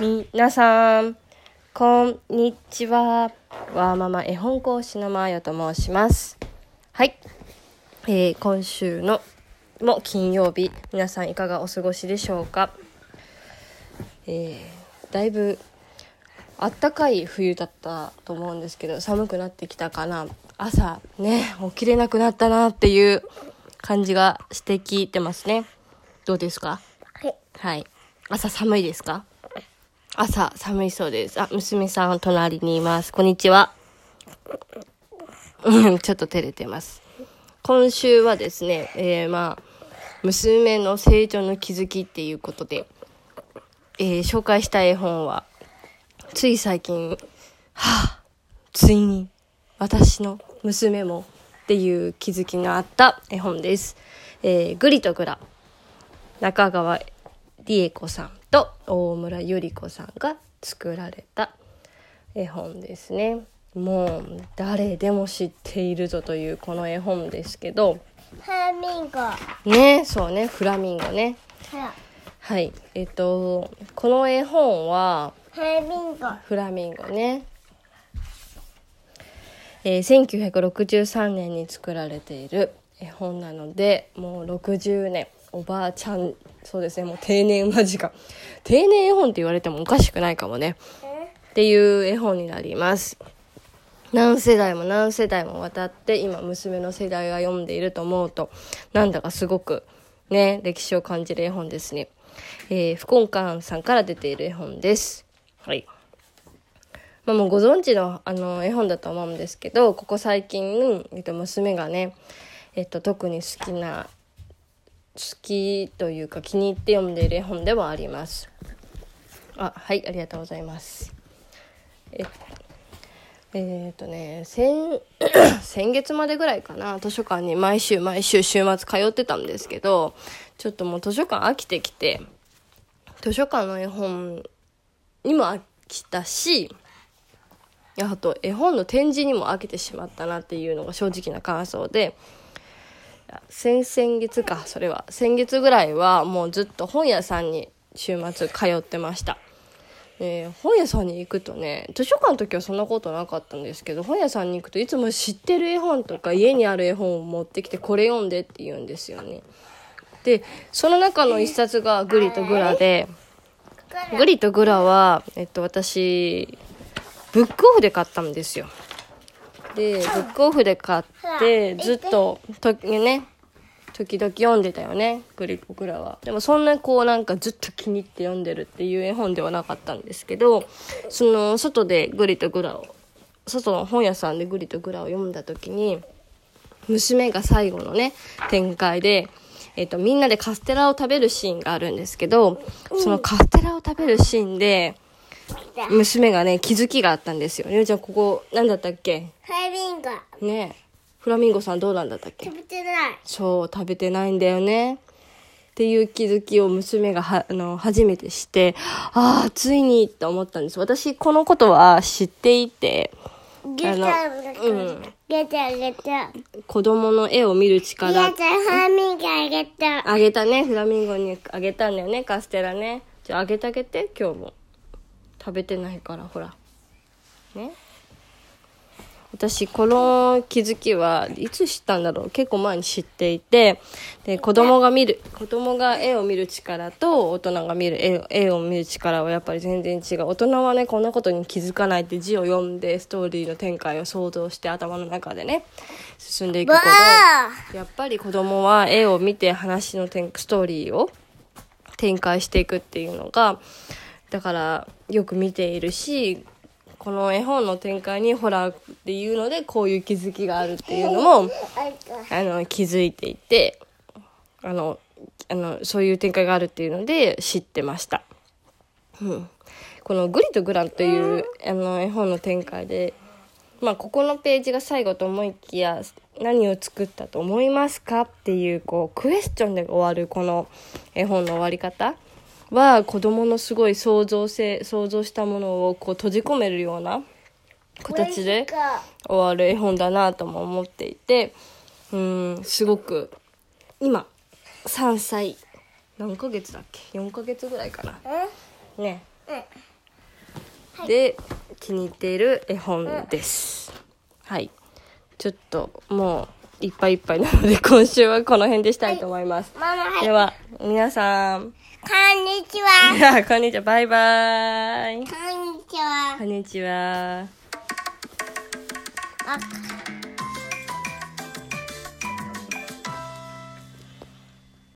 みなさん、こんにちは。わーママ絵本講師のまーよと申します。はい。えー今週のも金曜日、皆さんいかがお過ごしでしょうか？えーだいぶあったかい冬だったと思うんですけど、寒くなってきたかな？朝ね、起きれなくなったなっていう感じがしてきてますね。どうですか？はい。はい。朝寒いですか？朝寒いそうです。あ、娘さん隣にいます。こんにちは。う んちょっと照れてます。今週はですね、えー、まあ、娘の成長の気づきっていうことで、えー紹介した絵本は、つい最近、はあ、ついに私の娘もっていう気づきのあった絵本です。えー、グリとグラ。中川理恵子さんと大村ゆり子さんが作られた絵本ですね。もう誰でも知っているぞというこの絵本ですけど、フラミンゴ。はね、そうね、フラミンゴね。ら。はい、えっと、この絵本は、フラミンゴ。フラミンゴね。えー1963年に作られている絵本なので、もう60年、おばあちゃん、そうですね、もう定年間近。定年絵本って言われてもおかしくないかもね。っていう絵本になります。何世代も何世代も渡って今娘の世代が読んでいると思うとなんだかすごくね歴史を感じる絵本ですね、えー、福岡さんから出ている絵本ですはいまあもうご存知のあの絵本だと思うんですけどここ最近、えっと、娘がね、えっと、特に好きな好きというか気に入って読んでいる絵本ではあります。あはいありがとうございます。ええー、とね先 先月までぐらいかな。図書館に毎週毎週週末通ってたんですけどちょっともう図書館飽きてきて図書館の絵本にも飽きたしあと絵本の展示にも飽きてしまったなっていうのが正直な感想で先々月かそれは。先月ぐらいはもうずっと本屋さんに週末通ってました。えー本屋さんに行くとね図書館の時はそんなことなかったんですけど本屋さんに行くといつも知ってる絵本とか家にある絵本を持ってきてこれ読んでって言うんですよね。でその中の一冊が「グリとグラで」グリとグラは、えっと、私ブックオフで買ったんですよ。でブックオフで買ってずっととね時々読んでたよねグリコグラは。でもそんなこうなんかずっと気に入って読んでるっていう絵本ではなかったんですけどその外でグリとグラを外の本屋さんでグリとグラを読んだ時に娘が最後のね展開で、えっとみんなでカステラを食べるシーンがあるんですけどそのカステラを食べるシーンで娘がね気づきがあったんですよ。りょうちゃんここ何だったっけ？フラミンゴ。ね。えフラミンゴさんどうなんだったっけ？食べてない。そう食べてないんだよね。っていう気づきを娘がはあの初めてしてああついにって思ったんです。私このことは知っていてゲタうん。ゲタゲタ。子供の絵を見るゲ力タフラミンゴあげた。あげたね。フラミンゴにあげたんだよね。カステラね。じゃああげてあげて今日も食べてないからほら。ね。私この気づきはいつ知ったんだろう。結構前に知っていて。で子供が見る子供が絵を見る力と大人が見る絵を絵を見る力はやっぱり全然違う。大人はねこんなことに気づかないって字を読んでストーリーの展開を想像して頭の中でね進んでいくけどやっぱり子供は絵を見て話のストーリーを展開していくっていうのがだからよく見ているしこの絵本の展開にホラーっていうのでこういう気づきがあるっていうのもあの気づいていてあのあのそういう展開があるっていうので知ってました。うん、この「グリとグラン」というあの絵本の展開で、まあ、ここのページが最後と思いきや何を作ったと思いますかっていうこうクエスチョンで終わるこの絵本の終わり方は子供のすごい創造性想像したものをこう閉じ込めるような形で終わる絵本だなとも思っていてうんすごく今3歳何ヶ月だっけ？4ヶ月ぐらいかな。ね。で気に入っている絵本です、はい。ちょっともういっぱいいっぱいなので今週はこの辺でしたいと思います、ママ、はい。では皆さん こんにちは。こんにちはバイバイこんにちはこ。んにちはあ